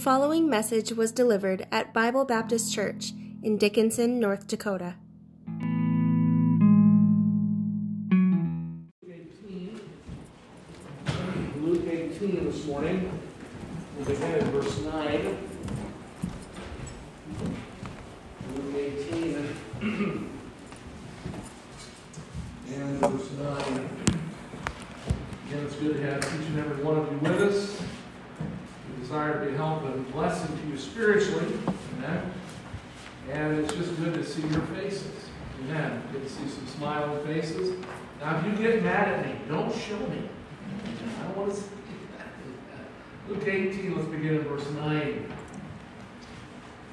following message was delivered at Bible Baptist Church in Dickinson, North Dakota. Luke 18 this morning. We'll begin at verse 9. Luke 18 and verse 9. Again, it's good to have each and every one of you with us. We desire to be help and blessing to you spiritually. Amen. And it's just good to see your faces. Amen. Good to see some smiling faces. Now, if you get mad at me, don't show me. I don't want to see that. Luke 18, let's begin at verse 9.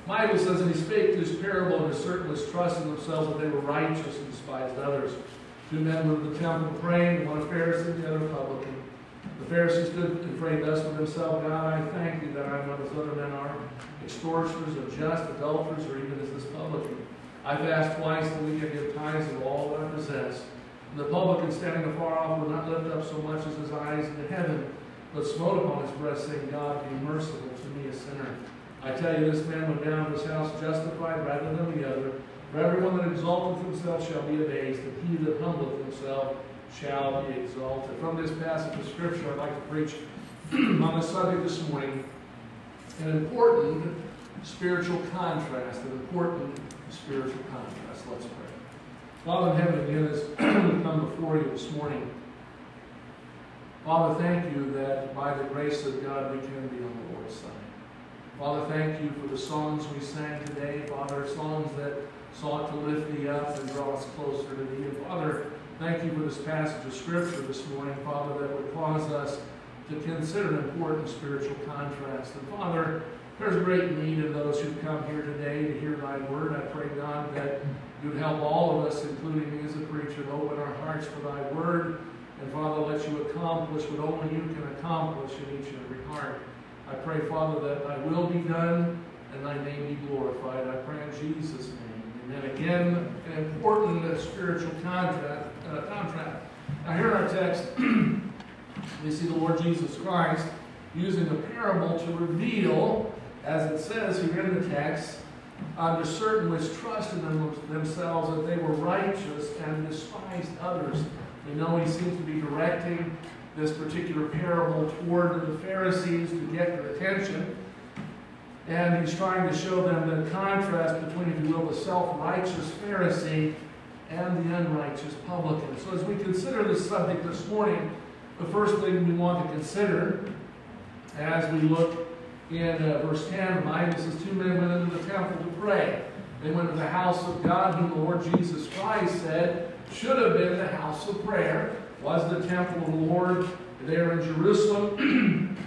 Bible says, And he spake this parable, and a certain was trusting themselves that they were righteous and despised others. Two men were in the temple praying, one a Pharisee the other a publican. The Pharisee stood and prayed thus with himself, God, I thank thee that I am not as other men are, extortioners, unjust, adulterers, or even as this publican. I have fast twice a week, I give tithes of all that I possess. And the publican standing afar off would not lift up so much as his eyes into heaven, but smote upon his breast, saying, God, be merciful to me, a sinner. I tell you, this man went down to his house justified rather than the other. For everyone that exalteth himself shall be abased, and he that humbleth himself shall be exalted. From this passage of Scripture, I'd like to preach on this subject this morning an important spiritual contrast, an important spiritual contrast. Let's pray. Father in heaven, again, as we come before you this morning, Father, thank you that by the grace of God we can be on the Lord's side. Father, thank you for the songs we sang today. Father, songs that sought to lift thee up and draw us closer to thee. Father, thank you for this passage of Scripture this morning, Father, that would cause us to consider an important spiritual contrast. And Father, there's great need in those who've come here today to hear thy word. I pray, God, that you would help all of us, including me as a preacher, to open our hearts for thy word. And Father, let you accomplish what only you can accomplish in each and every heart. I pray, Father, that thy will be done and thy name be glorified. I pray in Jesus' name. And then again, an important uh, spiritual contract. Uh, contract. Now, here in our text, we see the Lord Jesus Christ using a parable to reveal, as it says here in the text, to certain which trusted in themselves that they were righteous and despised others. We know he seems to be directing this particular parable toward the Pharisees to get their attention. And he's trying to show them the contrast between, if you will, the self righteous Pharisee and the unrighteous publican. So, as we consider this subject this morning, the first thing we want to consider as we look in uh, verse 10 of this is two men went into the temple to pray. They went to the house of God, whom the Lord Jesus Christ said should have been the house of prayer, was the temple of the Lord there in Jerusalem.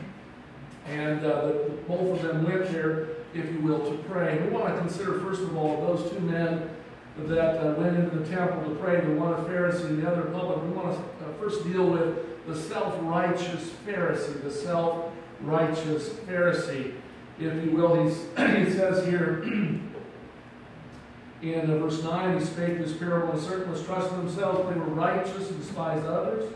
and uh, the, both of them went there, if you will, to pray. We want to consider, first of all, those two men that uh, went into the temple to pray, the one a Pharisee and the other a public. We want to uh, first deal with the self-righteous Pharisee, the self-righteous Pharisee, if you will. He's, he says here in uh, verse 9, he spake this parable, and certain was trusting themselves they were righteous and despised others.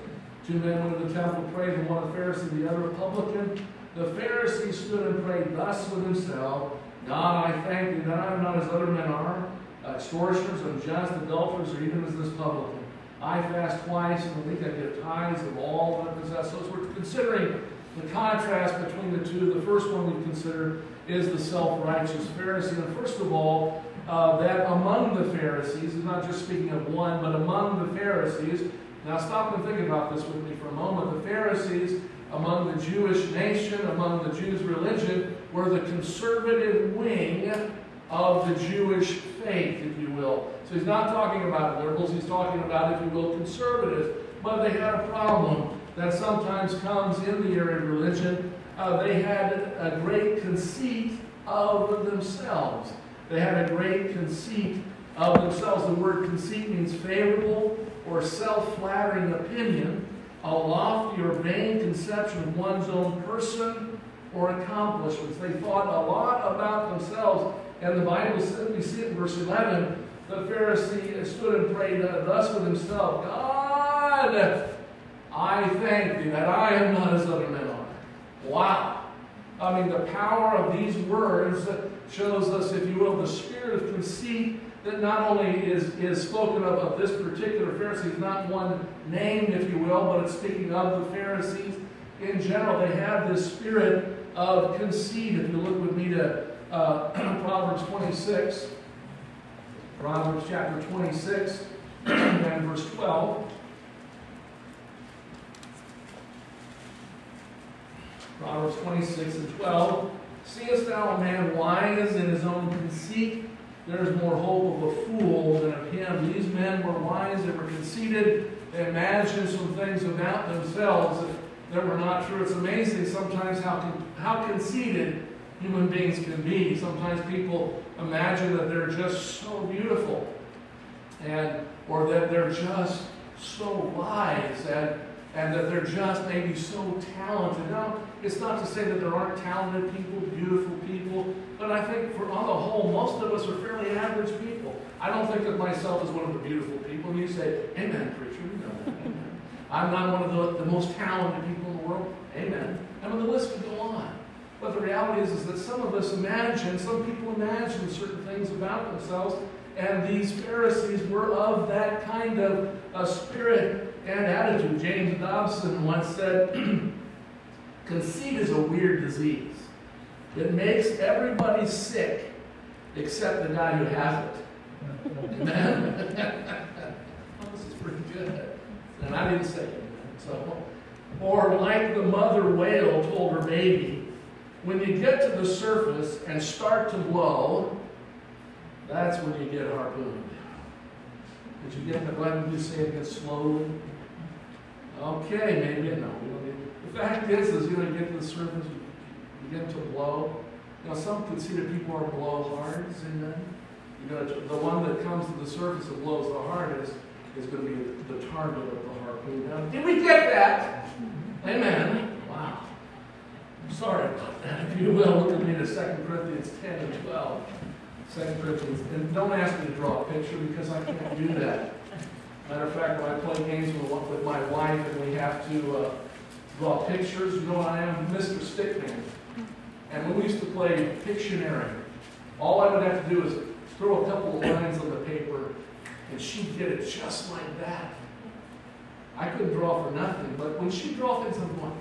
Two men went to the temple prayed, the one a Pharisee, the other a publican. The Pharisee stood and prayed thus with himself, God, I thank thee that I am not as other men are, extortioners, unjust, adulterers, or even as this publican. I fast twice and the week, I give tithes of all that I possess. So we're considering the contrast between the two, the first one we consider is the self-righteous Pharisee. And first of all, uh, that among the Pharisees, he's not just speaking of one, but among the Pharisees. Now stop and think about this with me for a moment. The Pharisees among the Jewish nation, among the Jews' religion, were the conservative wing of the Jewish faith, if you will. So he's not talking about liberals, he's talking about, if you will, conservatives. But they had a problem that sometimes comes in the area of religion. Uh, they had a great conceit of themselves. They had a great conceit of themselves. The word conceit means favorable or self-flattering opinion, a lofty or vain conception of one's own person or accomplishments. They thought a lot about themselves. And the Bible says, we see in verse 11, the Pharisee stood and prayed thus with himself, God, I thank thee that I am not as other men are. Wow. I mean, the power of these words shows us, if you will, the spirit of conceit that not only is, is spoken of of this particular Pharisee, is not one named, if you will, but it's speaking of the Pharisees in general. They have this spirit of conceit. If you look with me to uh, Proverbs 26, Proverbs chapter 26 and verse 12. Proverbs 26 and 12. Seest thou a man wise in his own conceit? There is more hope of a fool than of him. These men were wise, they were conceited, they imagined some things about themselves that, that were not true. It's amazing sometimes how, how conceited human beings can be. Sometimes people imagine that they're just so beautiful and or that they're just so wise and and that they're just maybe so talented. Now, it's not to say that there aren't talented people, beautiful people, but I think for on the whole, most of us are fairly average people. I don't think of myself as one of the beautiful people. And you say, Amen, preacher, that. Amen. I'm not one of the, the most talented people in the world. Amen. I mean, the list could go on. But the reality is, is that some of us imagine, some people imagine certain things about themselves, and these Pharisees were of that kind of a spirit and attitude. James Dobson once said, Conceit is a weird disease. It makes everybody sick except the guy who has it. Amen? well, this is pretty good. And I didn't say it. So, or like the mother whale told her baby, when you get to the surface and start to blow, that's when you get harpooned. Did you get the glad you say it slowly? Okay, maybe no. We don't need, the fact is, is you know, you get to the surface, you begin to blow. You know, some conceited people are blowhards, amen. You know, the one that comes to the surface and blows the hardest is going to be the target of the harpoon. Now, did we get that? Mm-hmm. Amen. Wow. I'm sorry about that. If you will, look at me to 2 Corinthians 10 and 12. 2 Corinthians, and don't ask me to draw a picture because I can't do that. Matter of fact, when I play games with, my wife and we have to uh, draw pictures, you know what I am? Mr. Stickman. And when we used to play Pictionary, all I would have to do is throw a couple of lines on the paper and she'd get it just like that. I couldn't draw for nothing, but when she draw things, I'm going,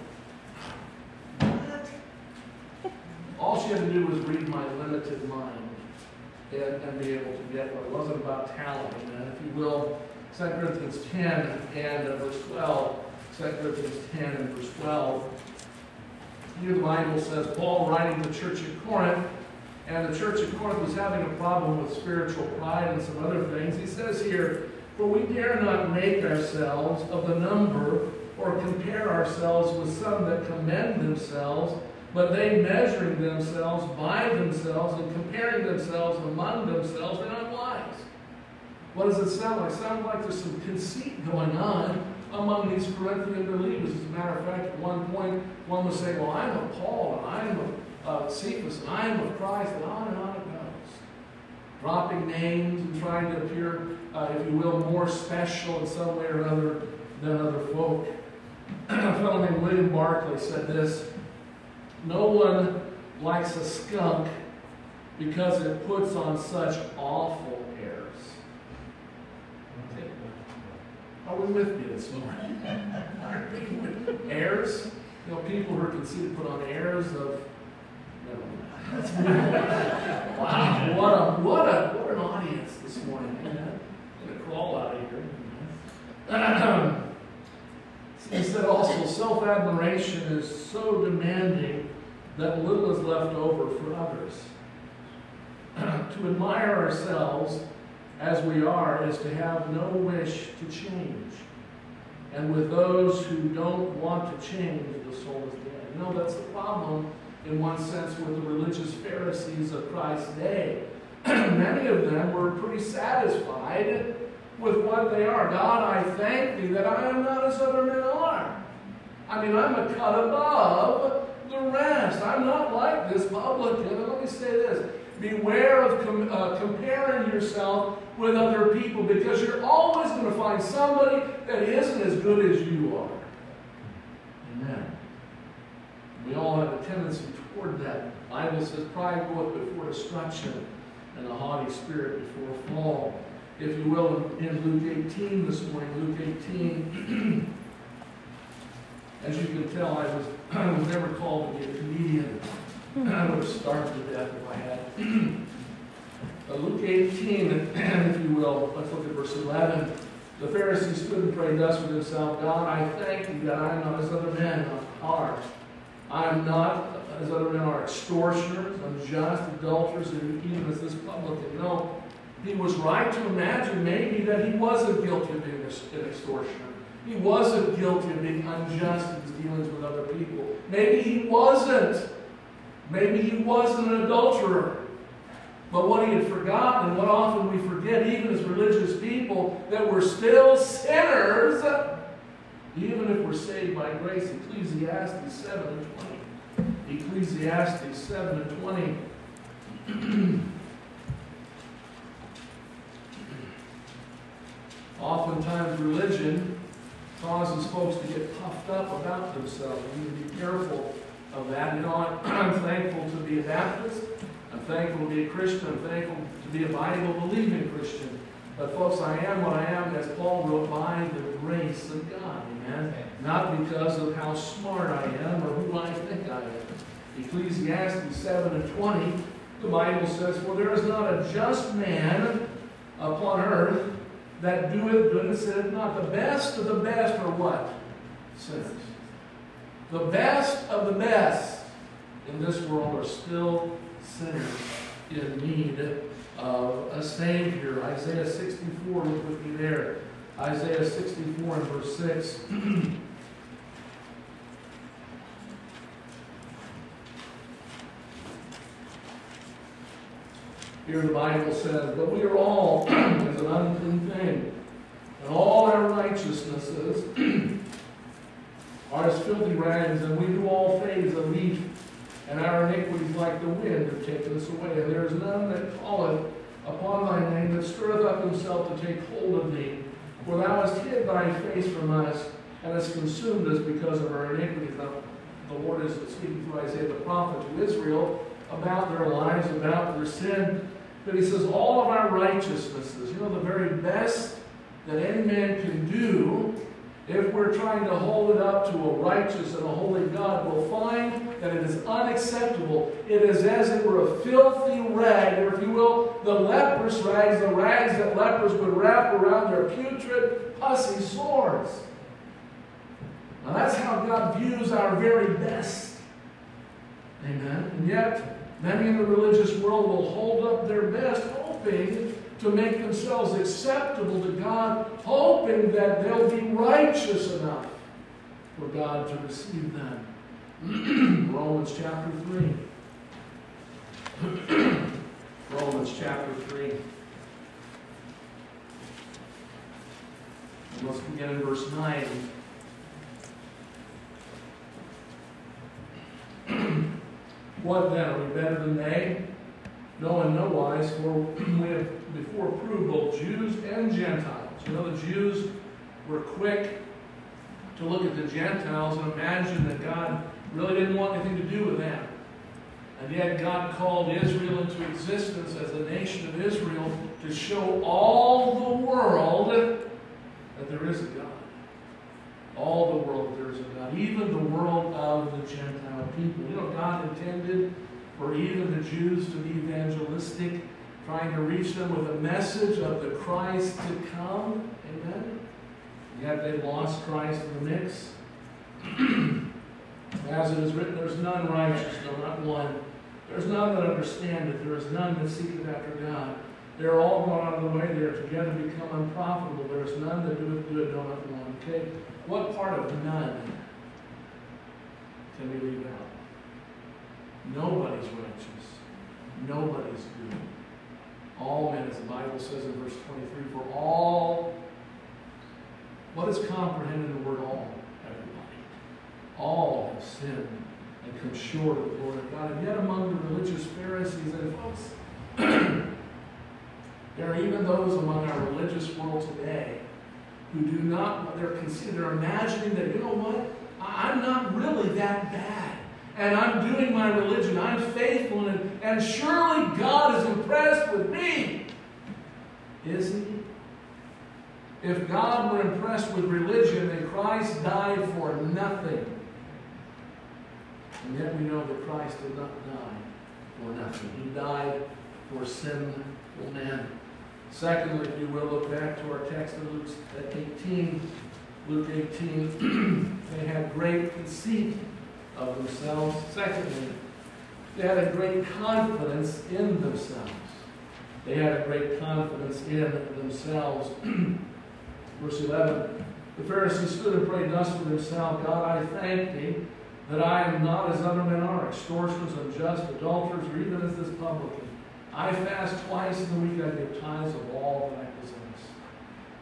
what? All she had to do was read my limited mind and, and be able to get what it wasn't about talent. And if you will, 2 Corinthians 10 and uh, verse 12. 2 Corinthians 10 and verse 12. Here the Bible says, Paul writing to the church at Corinth, and the church at Corinth was having a problem with spiritual pride and some other things. He says here, For we dare not make ourselves of the number or compare ourselves with some that commend themselves, but they measuring themselves by themselves and comparing themselves among themselves wise. What does it sound like? It sounds like there's some conceit going on among these Corinthian believers. As a matter of fact, at one point, one would say, Well, I'm of Paul, and I'm of uh, Cephas, and I'm of Christ, and on and on it goes. Dropping names and trying to appear, uh, if you will, more special in some way or other than other folk. a fellow named William Barclay said this No one likes a skunk because it puts on such awful Are we with me this morning? airs? You know, people who are conceited put on airs of. Wow, what a what a what an audience this morning. I'm gonna crawl out of here. he said also, self-admiration is so demanding that little is left over for others. to admire ourselves as we are is to have no wish to change. And with those who don't want to change, the soul is dead. Know, that's the problem, in one sense, with the religious Pharisees of Christ's day. Many of them were pretty satisfied with what they are. God, I thank thee that I am not as other men are. I mean, I'm a cut above the rest. I'm not like this publican. let me say this beware of com uh, comparing yourself with other people because you're always going to find somebody that isn't as good as you are. Amen. We all have a tendency toward that. Bible says pride goeth before destruction, and a haughty spirit before fall. If you will, in Luke 18 this morning, Luke 18, as you can tell, I was, I was never called to be a comedian. I would have starved to death if I had. but Luke 18, if you will, let's look at verse 11. The Pharisee stood and prayed thus with himself, God, I thank you that I am not as other men are. I am not as other men are extortioners, unjust, adulterers, and even as this publican. No, he was right to imagine maybe that he wasn't guilty of being an extortioner. He wasn't guilty of being unjust in his dealings with other people. Maybe he wasn't. Maybe he wasn't an adulterer. But what he had forgotten, and what often we forget, even as religious people, that we're still sinners, even if we're saved by grace. Ecclesiastes 7 and 20. Ecclesiastes 7 and 20. Oftentimes, religion causes folks to get puffed up about themselves. We need to be careful of that. You know, I'm thankful to be a Baptist. I'm thankful to be a Christian. I'm thankful to be a Bible believing Christian. But folks, I am what I am, as Paul wrote, by the grace of God. Amen. Not because of how smart I am or who I think I am. Ecclesiastes 7 and 20, the Bible says, For there is not a just man upon earth that doeth good and sinneth not. The best of the best are what? Sinners. The best of the best in this world are still sinners in need of a Savior. Isaiah 64, look with me there. Isaiah 64 and verse 6. Here the Bible says, But we are all as an unclean thing, and all our righteousnesses are as filthy rags, and we do all as a leaf, and our iniquities like the wind have taken us away. And there is none that calleth upon thy name that stirreth up himself to take hold of thee. For thou hast hid thy face from us, and hast consumed us because of our iniquities. Now, the Lord is speaking through Isaiah the prophet to Israel about their lives, about their sin. But he says, all of our righteousnesses, you know, the very best that any man can do, if we're trying to hold it up to a righteous and a holy God, we'll find that it is unacceptable. It is as it were a filthy rag, or if you will, the leprous rags, the rags that lepers would wrap around their putrid, pussy sores. Now that's how God views our very best. Amen. And yet, many in the religious world will hold up their best, hoping to make themselves acceptable to God, hoping that they'll be righteous enough for God to receive them. Romans chapter 3. Romans chapter 3. And let's begin in verse 9. what then? Are we better than they? No, in no wise, for we have before proved both Jews and Gentiles. You know, the Jews were quick to look at the Gentiles and imagine that God really didn't want anything to do with them. And yet God called Israel into existence as a nation of Israel to show all the world that there is a God. All the world that there is a God. Even the world of the Gentile people. You know, God intended for even the Jews to be evangelistic, trying to reach them with a message of the Christ to come. Amen? Yet they lost Christ in the mix. As it is written, there's none righteous, no, not one. There's none that understandeth. There is none that seeketh after God. They are all gone out of the way. They are together become unprofitable. There is none that doeth good, no, not one. Okay? What part of none can we leave out? Nobody's righteous. Nobody's good. All men, as the Bible says in verse 23, for all, what is comprehended in the word all? Everybody. All have sinned and come short of the glory of God. And yet among the religious Pharisees and folks, there are even those among our religious world today who do not, they're consider imagining that, you know what, I'm not really that bad. And I'm doing my religion. I'm faithful, and, and surely God is impressed with me. Is He? If God were impressed with religion, then Christ died for nothing. And yet we know that Christ did not die for nothing. He died for sinful men. Secondly, if you will, look back to our text in Luke 18. Luke 18, they had great conceit of themselves. Secondly, they had a great confidence in themselves. They had a great confidence in themselves. Verse 11 The Pharisee stood and prayed thus for himself God, I thank thee that I am not as other men are, extortioners, unjust, adulterers, or even as this publican. I fast twice in the week, I give tithes of all that I possess.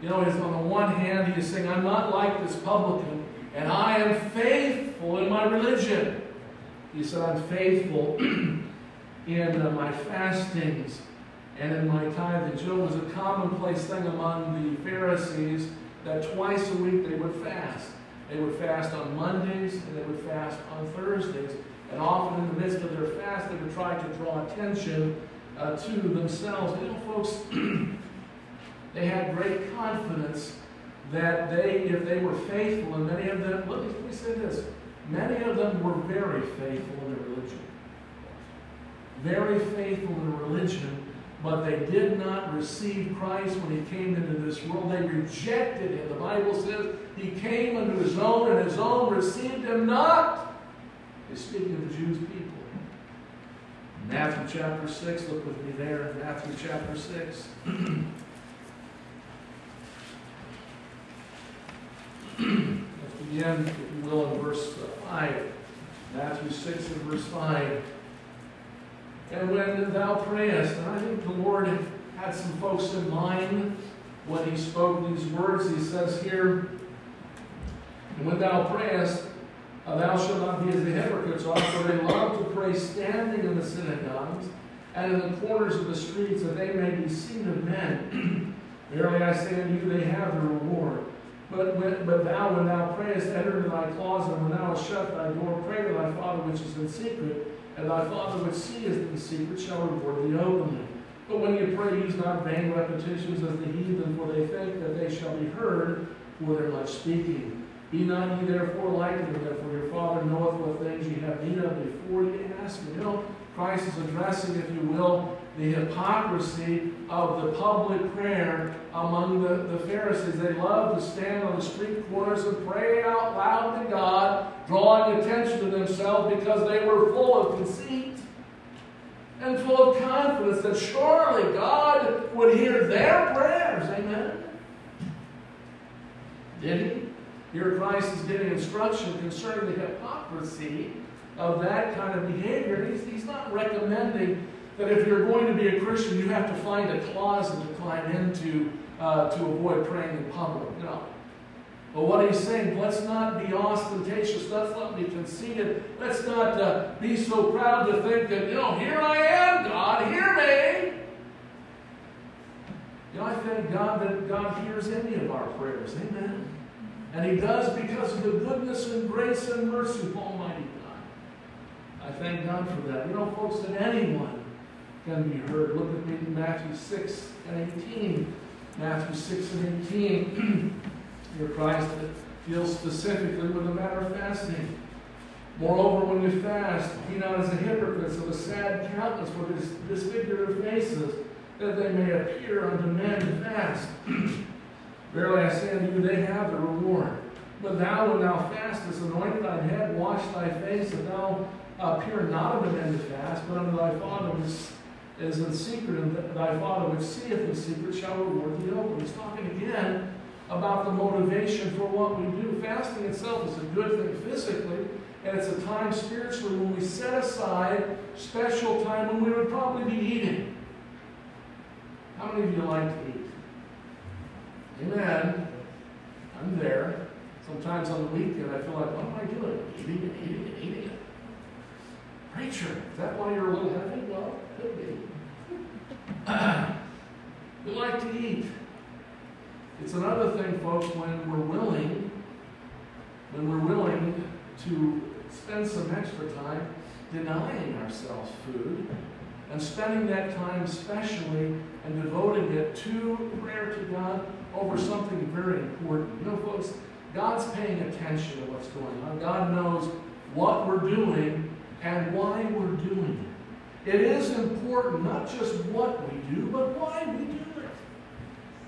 You know, he's on the one hand, he is saying, I'm not like this publican, and I am faithful in my religion. He said, I'm faithful in uh, my fastings and in my tithing. You know, it was a commonplace thing among the Pharisees that twice a week they would fast. They would fast on Mondays and they would fast on Thursdays. And often in the midst of their fast, they would try to draw attention uh, to themselves. You know, folks, they had great confidence that they, if they were faithful, and many of them, let me, let me say this, many of them were very faithful in their religion. Very faithful in religion, but they did not receive Christ when he came into this world. They rejected him. The Bible says he came unto his own, and his own received him not. He's speaking of the Jews people. Matthew chapter 6, look with me there, in Matthew chapter 6. Let's begin, if you will, in verse 5. Matthew 6 and verse 5. And when thou prayest, and I think the Lord had some folks in mind when he spoke these words. He says here, And when thou prayest, uh, thou shalt not be as the hypocrites are, for they love to pray standing in the synagogues and in the corners of the streets, that they may be seen of men. Verily I say unto you, they have the reward. But, when, but thou, when thou prayest, enter into thy closet, and when thou hast shut thy door, pray to thy Father which is in secret, and thy Father which seeth in secret shall reward thee openly. But when you pray, use not vain repetitions as the heathen, for they think that they shall be heard for their much speaking. Be not ye therefore like them, for your Father knoweth what things ye have need of before ye ask him. You know, Christ is addressing, if you will, the hypocrisy of the public prayer among the, the Pharisees. They loved to stand on the street corners and pray out loud to God, drawing attention to themselves because they were full of conceit and full of confidence that surely God would hear their prayers. Amen. Did he? Here Christ is giving instruction concerning the hypocrisy of that kind of behavior. He's, he's not recommending that if you're going to be a Christian, you have to find a closet to climb into uh, to avoid praying in public. No. But what he's saying, let's not be ostentatious. Let's not be conceited. Let's not uh, be so proud to think that, you know, here I am, God, hear me. You know, I thank God that God hears any of our prayers. Amen. And he does because of the goodness and grace and mercy of Almighty God. I thank God for that. You know, folks, that anyone can be heard. Look at Matthew 6 and 18. Matthew 6 and 18. Here Christ deals specifically with the matter of fasting. Moreover, when you fast, be not as the hypocrites of a sad countenance, for dis- disfigure their faces, that they may appear unto men to fast. Verily I say unto you, they have the reward. But thou, when thou fastest, anoint thy head, wash thy face, that thou appear not unto men to fast, but unto thy Father which is in secret, and thy Father which seeth in secret shall reward thee openly. He's talking again about the motivation for what we do. Fasting itself is a good thing physically, and it's a time spiritually when we set aside special time when we would probably be eating. How many of you like to eat? Amen. I'm there. Sometimes on the weekend I feel like, what am I doing? Eating and eating and eating. Preacher, is that why you're a little heavy? Well, could be. we like to eat. It's another thing, folks, when we're willing, when we're willing to spend some extra time denying ourselves food and spending that time specially and devoting it to prayer to God over something very important. You know, folks, God's paying attention to what's going on. God knows what we're doing and why we're doing it. It is important not just what we do, but why we do it.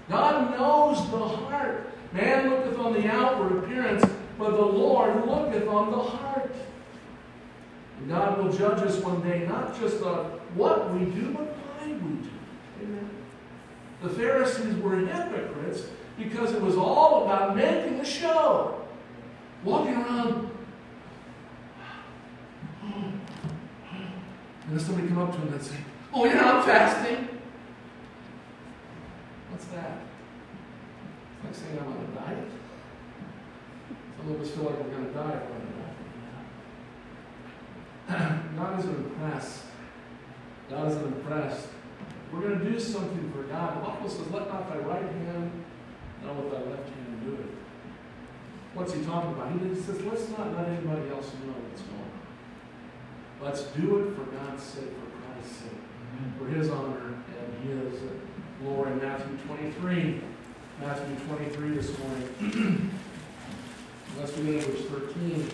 God knows the heart. Man looketh on the outward appearance, but the Lord looketh on the heart. And God will judge us one day, not just on what we do, but why we do. Amen. The Pharisees were hypocrites because it was all about making a show. Walking around. And then somebody come up to him and say, Oh, you're not fasting. What's that? It's like saying I'm on a diet. Some of us feel like we're going to die if we're on a diet. God isn't impressed. God isn't impressed. We're going to do something for God. The Bible says, let not thy right hand know what thy left hand do it. What's he talking about? He says, let's not let anybody else know what's going on. Let's do it for God's sake, for Christ's sake, for his honor and his glory. Matthew 23. Matthew 23 this morning. Let's begin at verse 13.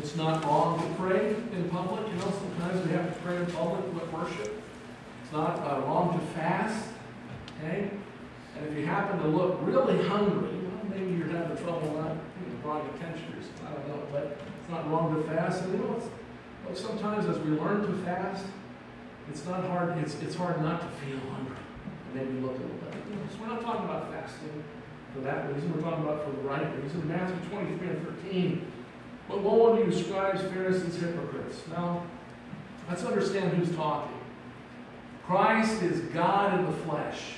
It's not wrong to pray in public. You know, sometimes we have to pray in public with worship. It's not uh, wrong to fast. Okay? And if you happen to look really hungry, well, maybe you're having trouble not to yourself. I don't know. But it's not wrong to fast. And you know, well, sometimes as we learn to fast, it's not hard, it's, it's hard not to feel hungry. And maybe look a little bit. You know, so we're not talking about fasting for that reason. We're talking about for the right reason. Matthew 23 and 13. But woe unto you, scribes, Pharisees, hypocrites. Now, let's understand who's talking. Christ is God in the flesh.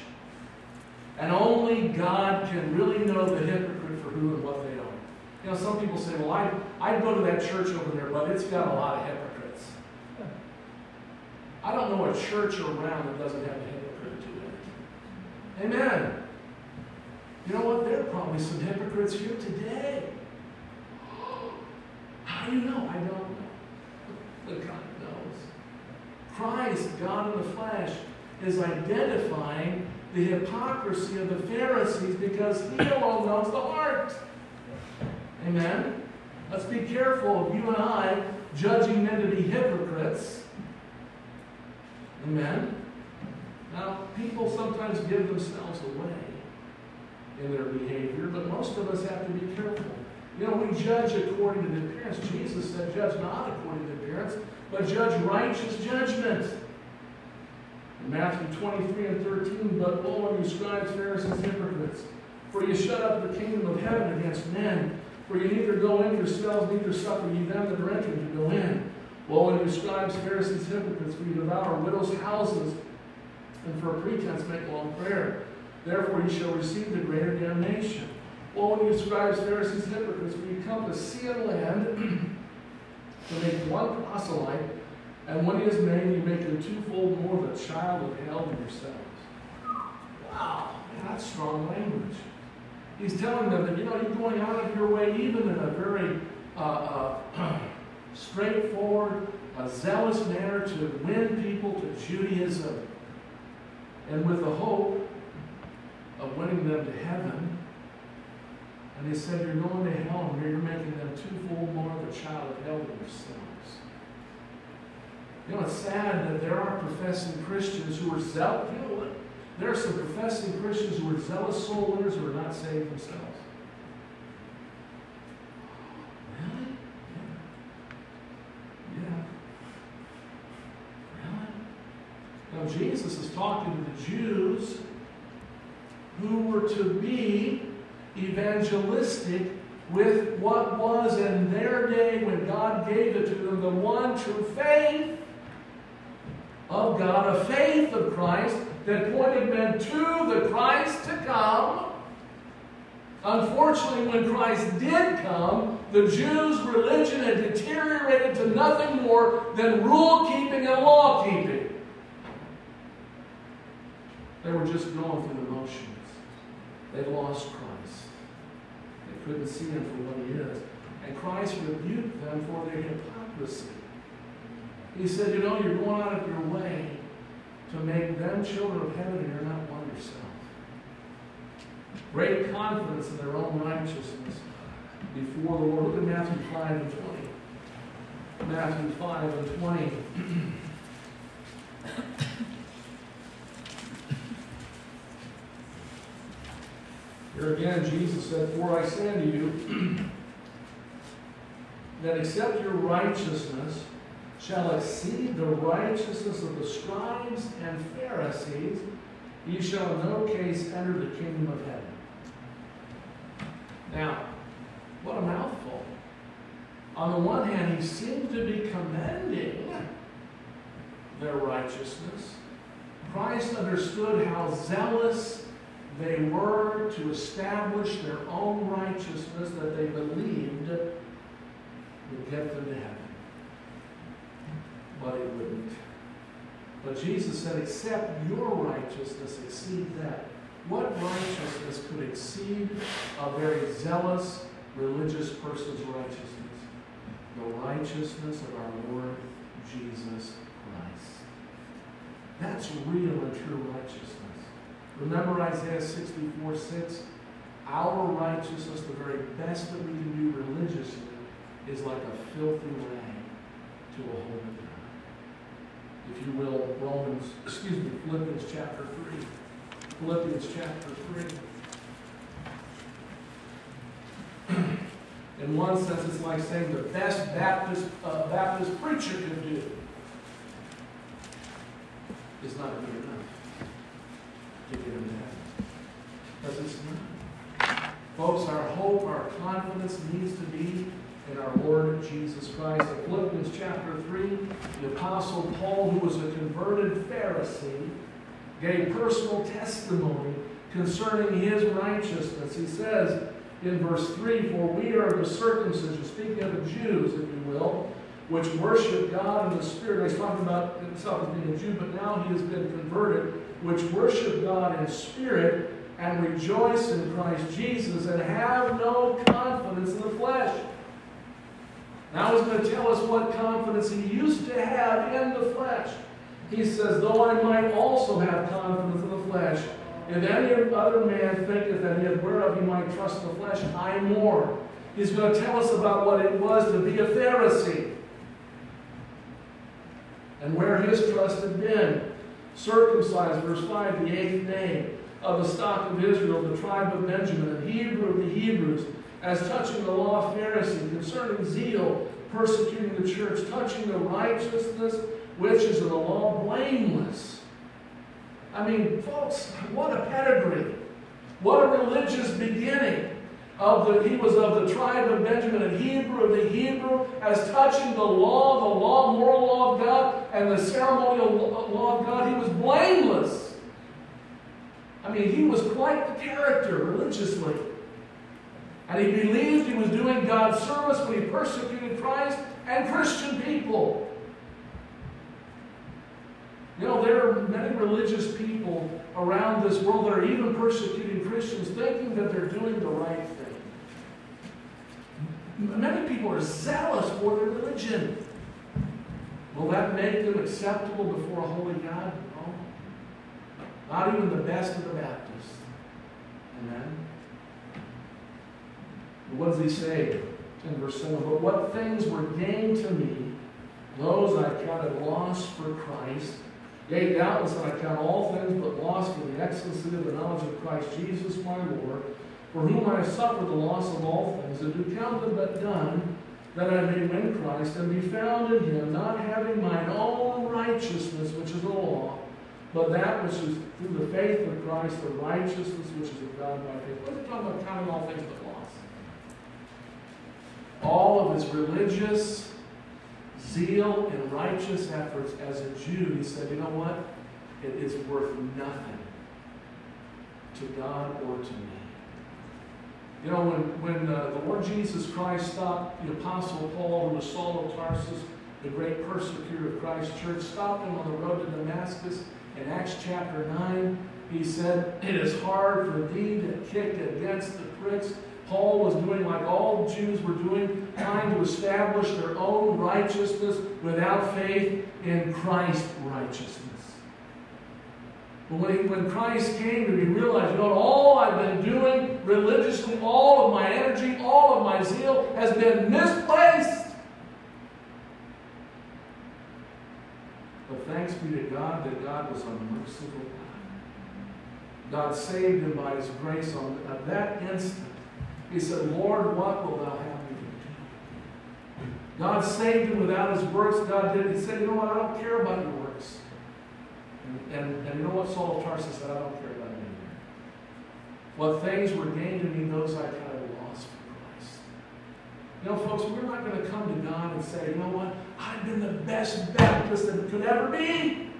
And only God can really know the hypocrite for who and what. You know, some people say, well, I, I'd go to that church over there, but it's got a lot of hypocrites. I don't know a church around that doesn't have a hypocrite to it. Amen. You know what? There are probably some hypocrites here today. How do you know? I don't know. But God knows. Christ, God in the flesh, is identifying the hypocrisy of the Pharisees because he alone knows the heart. Amen? Let's be careful of you and I judging men to be hypocrites. Amen? Now, people sometimes give themselves away in their behavior, but most of us have to be careful. You know, we judge according to the appearance. Jesus said, judge not according to the appearance, but judge righteous judgment. In Matthew 23 and 13, but all of you, scribes, Pharisees, hypocrites, for you shut up the kingdom of heaven against men. For you neither go in yourselves, neither suffer ye them that are entering to go in. Woe unto you, scribes, Pharisees, hypocrites, for you devour widows' houses, and for a pretense make long prayer. Therefore ye shall receive the greater damnation. Woe unto you, scribes, Pharisees, hypocrites, for you come to sea and land to make one proselyte, and when he is made, you make him twofold more the child of hell than yourselves. Wow, man, that's strong language. He's telling them that, you know, you're going out of your way, even in a very uh, uh, straightforward, zealous manner to win people to Judaism. And with the hope of winning them to heaven. And he said, You're going to hell, and you're making them twofold more of a child of hell than yourselves. You know, it's sad that there are professing Christians who are zealous. You know what? There are some professing Christians who are zealous soul winners who are not saved themselves. Really? Yeah. Yeah. Really? Now, Jesus is talking to the Jews who were to be evangelistic with what was in their day when God gave it to them the one true faith of God, a faith of Christ that pointed men to the Christ to come. Unfortunately, when Christ did come, the Jews' religion had deteriorated to nothing more than rule keeping and law keeping. They were just going through the motions. They lost Christ. They couldn't see him for what he is. And Christ rebuked them for their hypocrisy. He said, You know, you're going out of your way to make them children of heaven and you're not one yourself. Great confidence in their own righteousness before the Lord. Look at Matthew 5 and 20. Matthew 5 and 20. Here again, Jesus said, For I say unto you, that except your righteousness shall exceed the righteousness of the scribes and Pharisees, ye shall in no case enter the kingdom of heaven. Now, what a mouthful. On the one hand, he seemed to be commending their righteousness. Christ understood how zealous they were to establish their own righteousness that they believed would get them to heaven. But it wouldn't. But Jesus said, except your righteousness exceed that. What righteousness could exceed a very zealous religious person's righteousness? The righteousness of our Lord Jesus Christ. That's real and true righteousness. Remember Isaiah 64 6? Our righteousness, the very best that we can do religiously, is like a filthy rag to a holy. If you will, Romans, excuse me, Philippians chapter 3. Philippians chapter 3. In one sense, it's like saying the best Baptist, uh, Baptist preacher can do is not good enough to get into heaven. Because it's not. Folks, our hope, our confidence needs to be in our Lord Jesus Christ. In Philippians chapter 3, the Apostle Paul, who was a converted Pharisee, gave personal testimony concerning his righteousness. He says in verse 3 For we are the circumcision, speaking of the Jews, if you will, which worship God in the Spirit. He's talking about himself as being a Jew, but now he has been converted, which worship God in spirit and rejoice in Christ Jesus and have no confidence in the flesh. Now he's going to tell us what confidence he used to have in the flesh. He says, Though I might also have confidence in the flesh, if any other man thinketh that he hath whereof he might trust the flesh, I more. He's going to tell us about what it was to be a Pharisee and where his trust had been. Circumcised, verse 5, the eighth day of the stock of Israel, the tribe of Benjamin, and Hebrew of the Hebrews, as touching the law of Pharisee, concerning zeal, persecuting the church, touching the righteousness which is in the law, blameless. I mean, folks, what a pedigree. What a religious beginning. Of the, he was of the tribe of Benjamin, and Hebrew of the Hebrew, as touching the law, the law, moral law of God, and the ceremonial law of God, he was blameless. I mean, he was quite the character religiously. And he believed he was doing God's service when he persecuted Christ and Christian people. You know, there are many religious people around this world that are even persecuting Christians thinking that they're doing the right thing. Many people are zealous for their religion. Will that make them acceptable before a holy God? No. Not even the best of the Baptists. Amen. What does he say in verse 7? But what things were gained to me, those I counted loss for Christ. Yea, doubtless I count all things but loss for the excellency of the knowledge of Christ Jesus my Lord, for whom I have suffered the loss of all things, and do count them but done, that I may win Christ and be found in him, not having mine own righteousness, which is the law, but that which is through the faith of Christ, the righteousness which is of God by faith. What is he talking about counting all things but loss? All of his religious zeal and righteous efforts as a Jew, he said, you know what? It is worth nothing to God or to me. You know, when, when uh, the Lord Jesus Christ stopped the Apostle Paul, who was Saul of Tarsus, the great persecutor of Christ's church, stopped him on the road to Damascus in Acts chapter 9. He said, It is hard for thee to kick against the pricks. Paul was doing like all Jews were doing, trying to establish their own righteousness without faith in Christ's righteousness. But when, he, when Christ came to me, he realized, you know, all I've been doing religiously, all of my energy, all of my zeal has been misplaced. But thanks be to God that God was a merciful God. God saved him by his grace on at that instant. He said, Lord, what will thou have me do? God saved him without his works. God did. He said, you know what? I don't care about your works. And, and, and you know what Saul of Tarsus said? I don't care about either. What things were gained to me, those I kind of lost for Christ. You know, folks, we're not going to come to God and say, you know what? I've been the best Baptist that could ever be.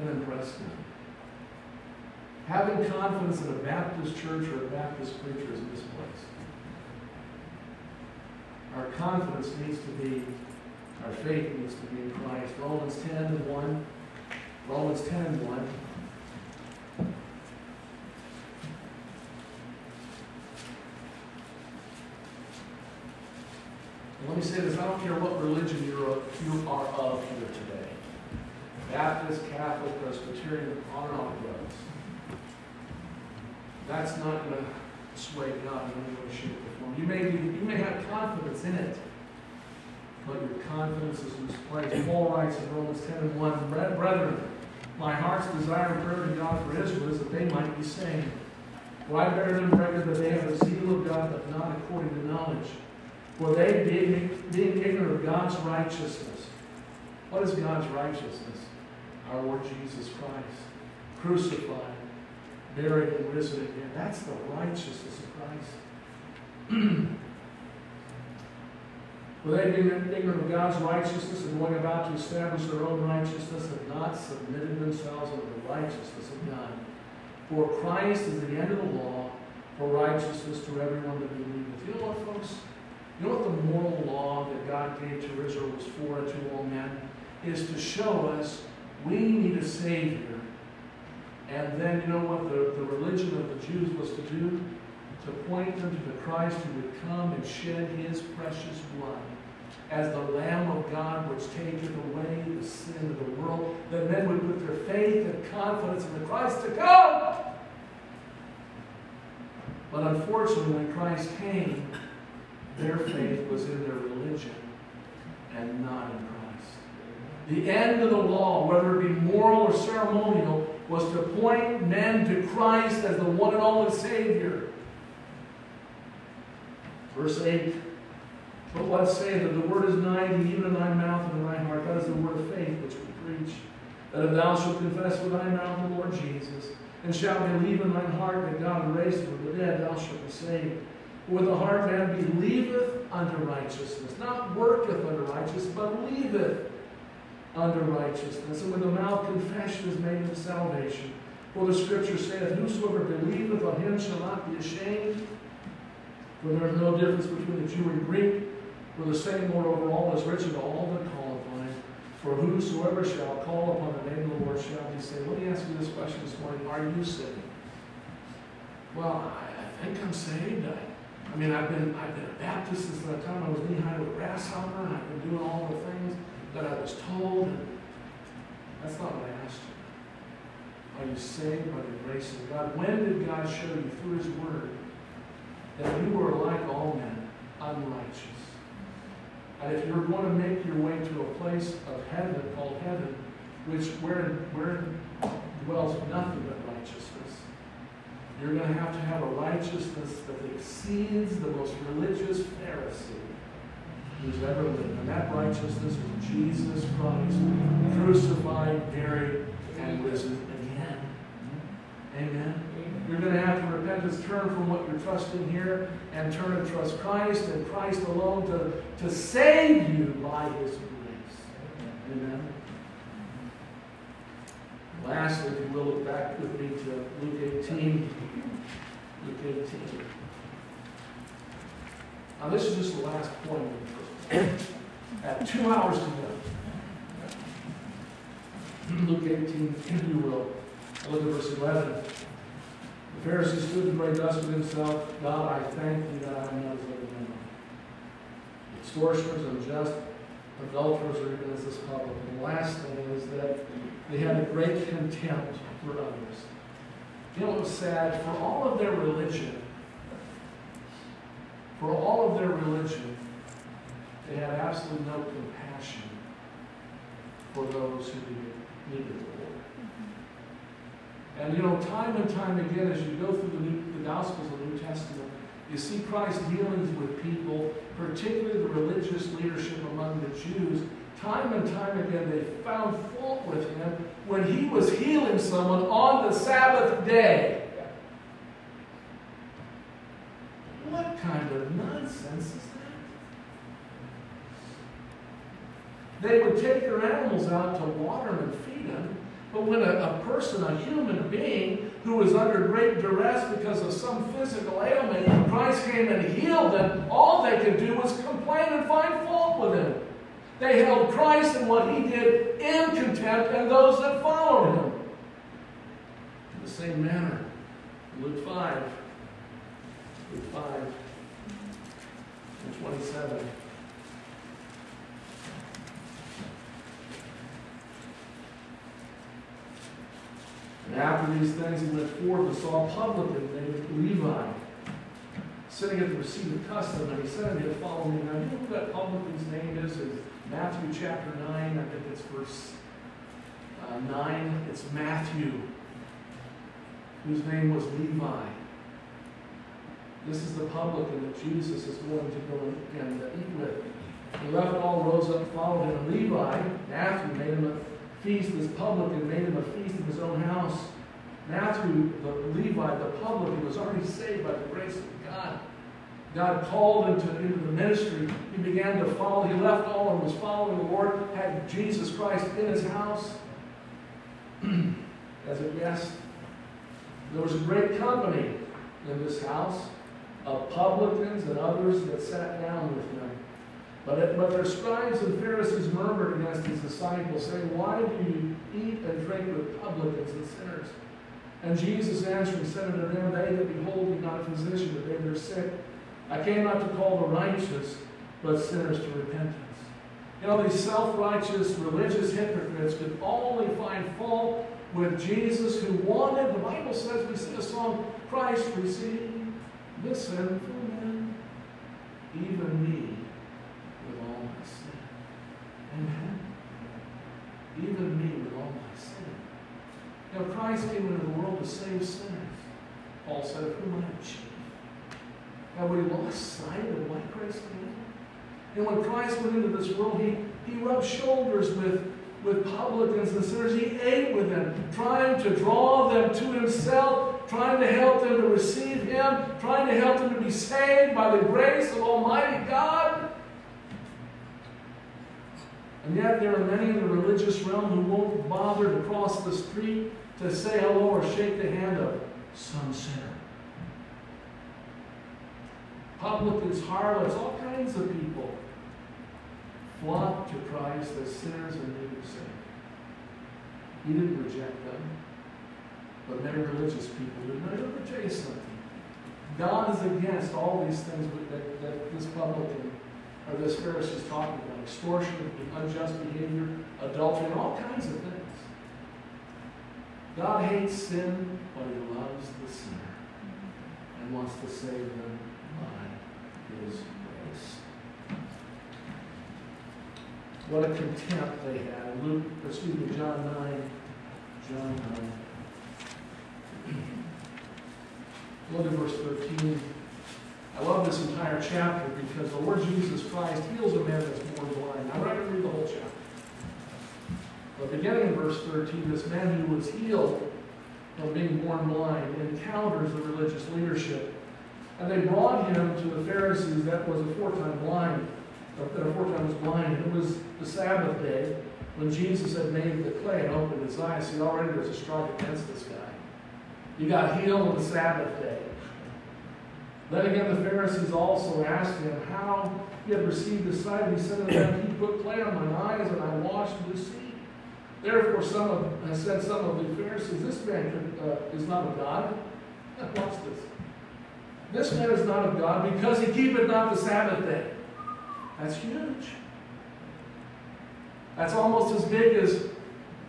And impress Him. Having confidence in a Baptist church or a Baptist preacher is misplaced. Our confidence needs to be, our faith needs to be in Christ. Romans 10 and 1. Romans 10 and 1. let me say this, I don't care what religion you're, you are of here today. Baptist, Catholic, Presbyterian, on and on it goes. That's not going to sway God in any way, shape, or form. You may, be, you may have confidence in it, but your confidence is misplaced. Paul writes in Romans 10 and 1, Brethren, my heart's desire and prayer to God for Israel is that they might be saved. For I bear them that they have the zeal of God, but not according to knowledge. For they, being, being ignorant of God's righteousness, what is God's righteousness? Our Lord Jesus Christ, crucified, buried, and risen again. That's the righteousness of Christ. For they, being ignorant of God's righteousness and going about to establish their own righteousness, have not submitted themselves unto the righteousness of God. For Christ is the end of the law for righteousness to everyone that believeth. You know what, folks? You know what the moral law that God gave to Israel was for and to all men? Is to show us we need a Savior. And then, you know what the, the religion of the Jews was to do? To point them to the Christ who would come and shed his precious blood as the Lamb of God which taketh away the sin of the world, that men would put their faith and confidence in the Christ to come. But unfortunately, when Christ came, their faith was in their religion and not in Christ. The end of the law, whether it be moral or ceremonial, was to point men to Christ as the one and only Savior. Verse 8 But what say that the word is nigh to even in thy mouth and in thy heart? That is the word of faith which we preach. That if thou shalt confess with thy mouth the Lord Jesus, and shalt believe in thine heart that God raised him from the dead, thou shalt be saved. For With the heart man believeth unto righteousness, not worketh unto righteousness, but believeth unto righteousness. And with the mouth confession is made unto salvation. For the scripture saith, Whosoever believeth on him shall not be ashamed. For there is no difference between the Jew and Greek, for the same, Lord over all is rich unto all that call upon him. For whosoever shall call upon the name of the Lord shall be saved. Let me ask you this question this morning. Are you saved? Well, I, think I'm saved. I, I mean, I've been, I've been a Baptist since the time I was knee-high with a grasshopper, and I've been doing all the things that I was told. And that's not what I asked you. Are you saved by the grace of God? When did God show you through His Word that you were like all men, unrighteous? And if you're going to make your way to a place of heaven called heaven, which wherein, wherein dwells nothing but righteousness, you're going to have to have a righteousness that exceeds the most religious Pharisee who's ever lived. And that righteousness is Jesus Christ, crucified, buried, and risen again. Amen. You're going to have to repentance, turn from what you're trusting here, and turn and trust Christ and Christ alone to, to save you by His grace. Amen. Lastly, if you will, look back with me to Luke 18. Luke 18. Now, this is just the last point. At two hours to go. Luke 18, if you will. Look at verse 11. The Pharisee stood and prayed thus with himself, God, I thank thee that I am not as other men. Extortioners, unjust, adulterers, or even as this public. And the last thing is that they had a great contempt for others. You know what was sad? For all of their religion, for all of their religion, they had absolutely no compassion for those who needed the Lord. Mm-hmm. And you know, time and time again, as you go through the, New, the Gospels of the New Testament, you see Christ dealing with people, particularly the religious leadership among the Jews. Time and time again, they found fault with him when he was healing someone on the Sabbath day. What kind of nonsense is that? They would take their animals out to water and feed them, but when a, a person, a human being, who was under great duress because of some physical ailment, Christ came and healed them, all they could do was complain and find fault with him. They held Christ and what he did in contempt and those that followed him. In the same manner, Luke 5, Luke 5 and 27. And after these things he went forth and saw a publican named Levi sitting at the receipt of custom, and he said to me to follow me. Now, you know who that publican's name is? It's Matthew chapter 9, I think it's verse uh, 9. It's Matthew, whose name was Levi. This is the publican that Jesus is going to go and eat with. He left all, rose up, followed him. Levi, Matthew, made him a feast. This publican made him a feast in his own house. Matthew, the Levi, the publican, was already saved by the grace of God. God called him to, into the ministry. He began to follow. He left all and was following the Lord, had Jesus Christ in his house as a guest. There was a great company in this house of publicans and others that sat down with him. But, but their scribes and Pharisees murmured against his disciples, saying, Why do you eat and drink with publicans and sinners? And Jesus answering said unto them, They that behold me not a physician, but they that are sick. I came not to call the righteous, but sinners to repentance. You know, these self-righteous religious hypocrites could only find fault with Jesus who wanted, the Bible says, we sing a song, Christ receive the sinful man, even me, with all my sin. Amen. Even me with all my sin. Know, Christ came into the world to save sinners. Paul said, of am chief. Have we lost sight of why Christ came? And when Christ went into this world, he, he rubbed shoulders with, with publicans and sinners. He ate with them, trying to draw them to himself, trying to help them to receive him, trying to help them to be saved by the grace of Almighty God. And yet there are many in the religious realm who won't bother to cross the street to say hello or shake the hand of some sinner. Publicans, harlots, all kinds of people flock to Christ as sinners and need to save. He didn't reject them, but many religious people did. Now, let me tell you something. God is against all these things that, that this publican or this Pharisee is talking about extortion, unjust behavior, adultery, and all kinds of things. God hates sin, but he loves the sinner and wants to save them by his grace. What a contempt they had. Luke, excuse me, John 9. John 9. Look at verse 13. I love this entire chapter because the Lord Jesus Christ heals a man that's born blind. I'm not going to read the whole chapter. But beginning in verse 13, this man who was healed from being born blind encounters the religious leadership. And they brought him to the Pharisees that was aforetime blind, that aforetime was blind. And it was the Sabbath day when Jesus had made the clay and opened his eyes. See, already there's a strike against this guy. He got healed on the Sabbath day. Then again, the Pharisees also asked him how he had received the sight. He said to them, He put clay on my eyes, and I washed to see. Therefore, some of, I said some of the Pharisees, This man uh, is not of God, Watch this. This man is not of God because he keepeth not the Sabbath day. That's huge. That's almost as big as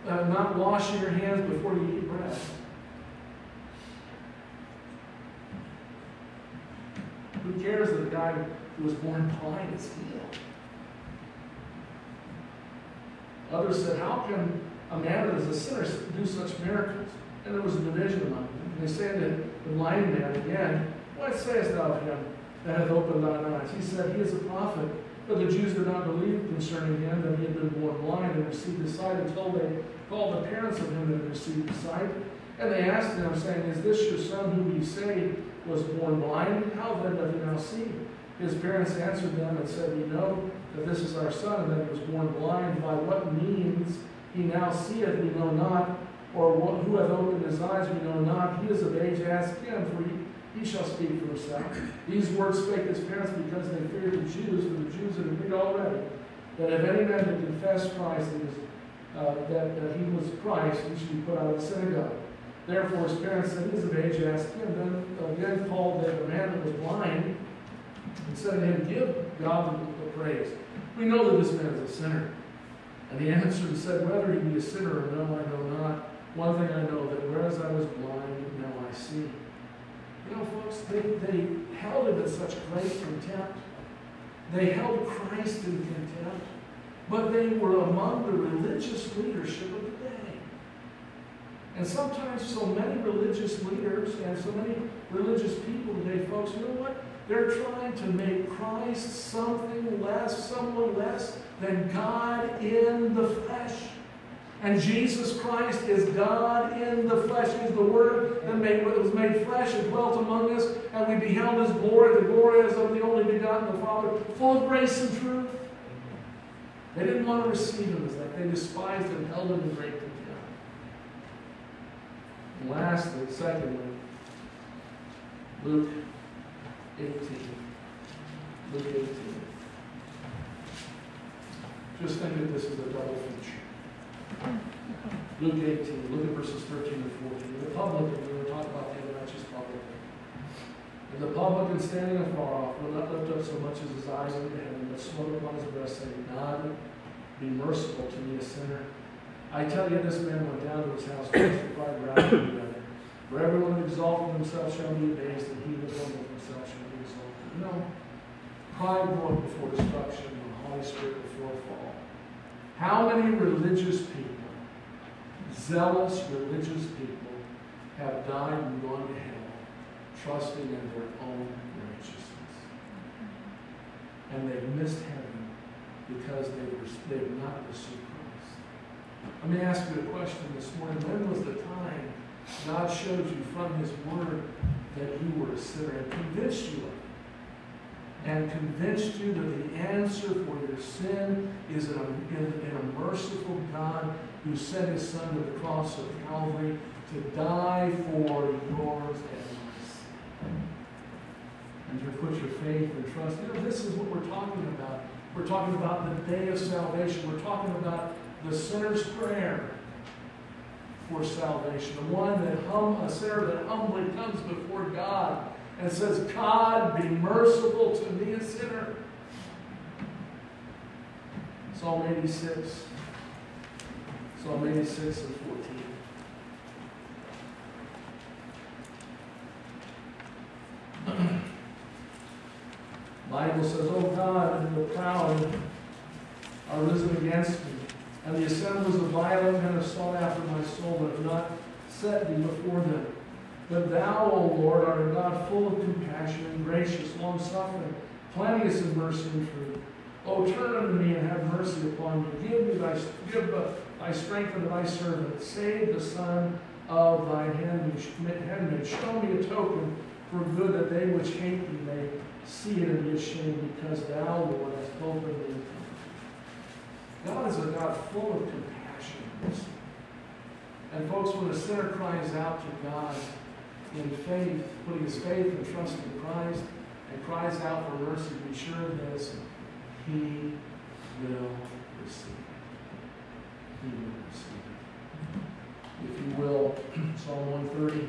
uh, not washing your hands before you eat bread. Who cares that the guy who was born blind is healed? Others said, How can a man that is a sinner do such miracles? And there was a division among them. And they said to the blind man again, What sayest thou of him that hath opened thine eyes? He said, He is a prophet. But the Jews did not believe concerning him that he had been born blind and received his sight until they called the parents of him that had received his sight. And they asked him, saying, Is this your son whom you say was born blind? How then doth he now see? His parents answered them and said, We know that this is our son, and that he was born blind. By what means he now seeth, we know not, or what, who hath opened his eyes, we know not. He is of age, ask him, for he he shall speak for himself. These words spake his parents because they feared the Jews, for the Jews had agreed already that if any man had confessed Christ, uh, that, that he was Christ, he should be put out of the synagogue. Therefore his parents said, He is of age, asked him. Then again called the man that was blind and said to him, Give God the praise. We know that this man is a sinner. And he answered and said, Whether he be a sinner or no, I know not. One thing I know, that whereas I was blind, now I see. You know, folks, they, they held him in such great contempt. They held Christ in contempt. But they were among the religious leadership of the day. And sometimes so many religious leaders and so many religious people today, folks, you know what? They're trying to make Christ something less, someone less than God in the flesh. And Jesus Christ is God in the flesh. He's the Word that made, was made flesh and dwelt among us, and we beheld His glory, the glory as of the only begotten the Father, full of grace and truth. They didn't want to receive Him as that. They despised Him, held Him in great. And lastly, secondly, Luke 18. Luke 18. Just think that this is a double feature. Luke 18, look at verses 13 and 14. The publican, we were talking about the unrighteous publican. And the publican standing afar off will not lift up so much as his eyes into heaven, but smote upon his breast, saying, God, be merciful to me, a sinner. I tell you, this man went down to his house justified rather. For everyone exalted himself shall be abased, and he that humbled himself shall be exalted. Know, pride going before destruction, and the Holy Spirit before fall. How many religious people, zealous religious people, have died and gone to hell trusting in their own righteousness? And they've missed heaven because they've, they've not received. Let me ask you a question this morning. When was the time God showed you from His Word that you were a sinner and convinced you of it? and convinced you that the answer for your sin is in a, in, in a merciful God who sent his son to the cross of Calvary to die for yours and. And to put your faith and trust. You know, this is what we're talking about. We're talking about the day of salvation. We're talking about the sinner's prayer for salvation. The one that hum, a sinner that humbly comes before God and says, God, be merciful to me, a sinner. Psalm 86. Psalm 86 and 14. Bible says, Oh God, the proud are risen against me, and the assemblies of violent men have sought after my soul, but have not set me before them. But thou, O Lord, art a God full of compassion, and gracious, long suffering, plenteous in mercy and truth. O turn unto me and have mercy upon me. Give me thy, give thy strength unto thy servant. Save the son of thy handmaid. Show me a token for good that they which hate thee may see it and be ashamed, because thou, Lord, hast opened. God is a God full of compassion. And folks, when a sinner cries out to God, in faith, putting his faith and trust in Christ, and cries out for mercy, be sure of this, he will receive. He will receive. If you will, Psalm 130.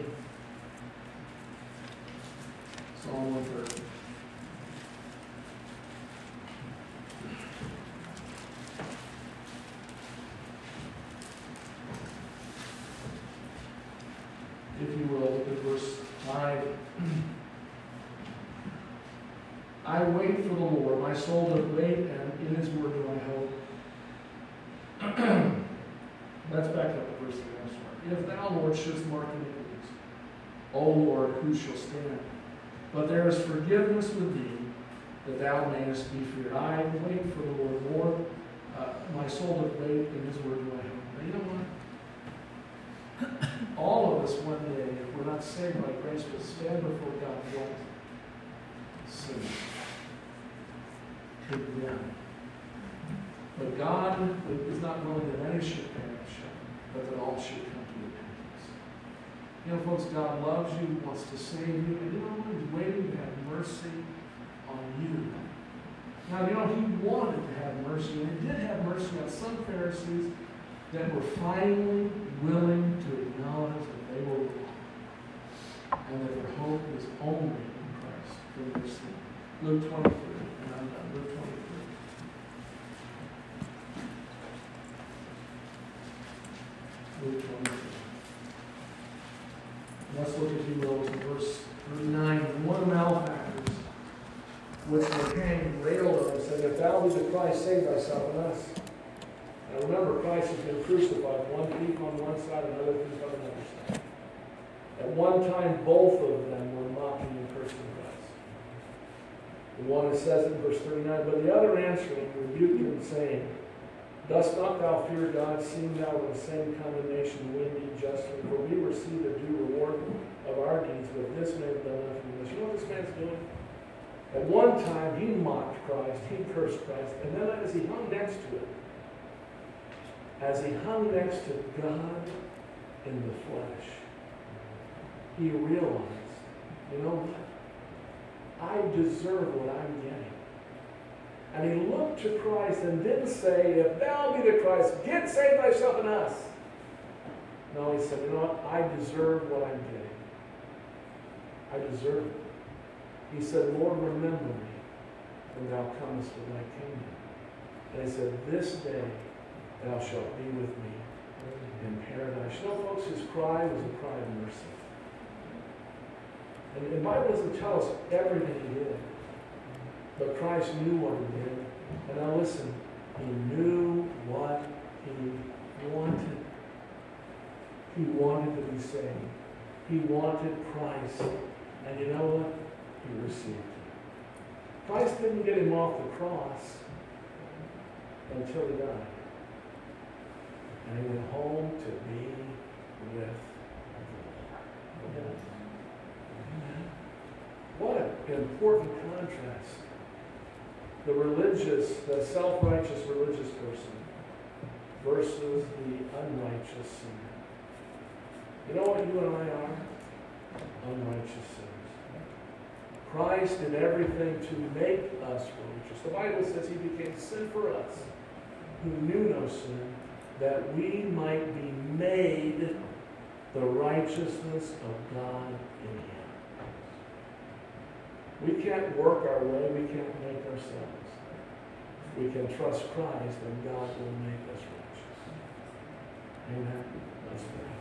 Psalm 130. If you will, look at verse 5. I wait for the Lord, my soul doth wait, and in his word do I hope. Let's back up to verse 3. I'm sorry. If thou, Lord, shouldst mark iniquities, O Lord, who shall stand? But there is forgiveness with thee, that thou mayest be feared. I wait for the Lord. Lord, uh, my soul doth wait, in his word do I hope. But you know what? All of us one day, if we're not saved by grace, will stand before God guilty. Sin. Condemned. But God is not willing that any should perish, but that all should. You know, folks, God loves you, wants to save you, and you know? He's waiting to have mercy on you. Now, you know, he wanted to have mercy, and he did have mercy on some Pharisees that were finally willing to acknowledge that they were wrong, and that their hope is only in Christ for their sin. Luke 23, and I'm done. Luke 23. Luke 23. Let's look, if you will, to verse 39. One of the malefactors, which were hanged, railed on him, said, If thou be the Christ, save thyself and us. Now remember, Christ has been crucified, one thief on one side, another thief on another side. At one time, both of them were mocking and cursing Christ. The one that says in verse 39, but the other answering rebuked him, saying, Dost not thou fear God, seeing thou with the same condemnation we be justly? For we receive a due reward of our deeds, but this man done nothing amiss. You know what this man's doing? At one time, he mocked Christ, he cursed Christ, and then as he hung next to it, as he hung next to God in the flesh, he realized, you know what? I deserve what I'm getting. And he looked to Christ and didn't say, If thou be the Christ, get save thyself and us. No, he said, You know what? I deserve what I'm getting. I deserve it. He said, Lord, remember me when thou comest to thy kingdom. And he said, This day thou shalt be with me in paradise. You know, folks, his cry was a cry of mercy. And the Bible doesn't tell us everything he did. But Christ knew what he did. And now listen, he knew what he wanted. He wanted to be saved. He wanted Christ. And you know what? He received. Christ didn't get him off the cross until he died. And he went home to be with the Lord. What an important contrast the religious, the self-righteous religious person versus the unrighteous sinner. You know what you and I are? Unrighteous sinners. Christ did everything to make us righteous. The Bible says he became sin for us, who knew no sin, that we might be made the righteousness of God. We can't work our way, we can't make ourselves. We can trust Christ and God will make us righteous. Amen. Let's pray.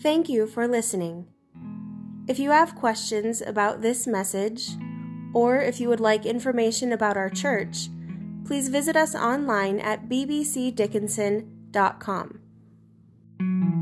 Thank you for listening. If you have questions about this message, or if you would like information about our church, please visit us online at bbcdickinson.com dot com.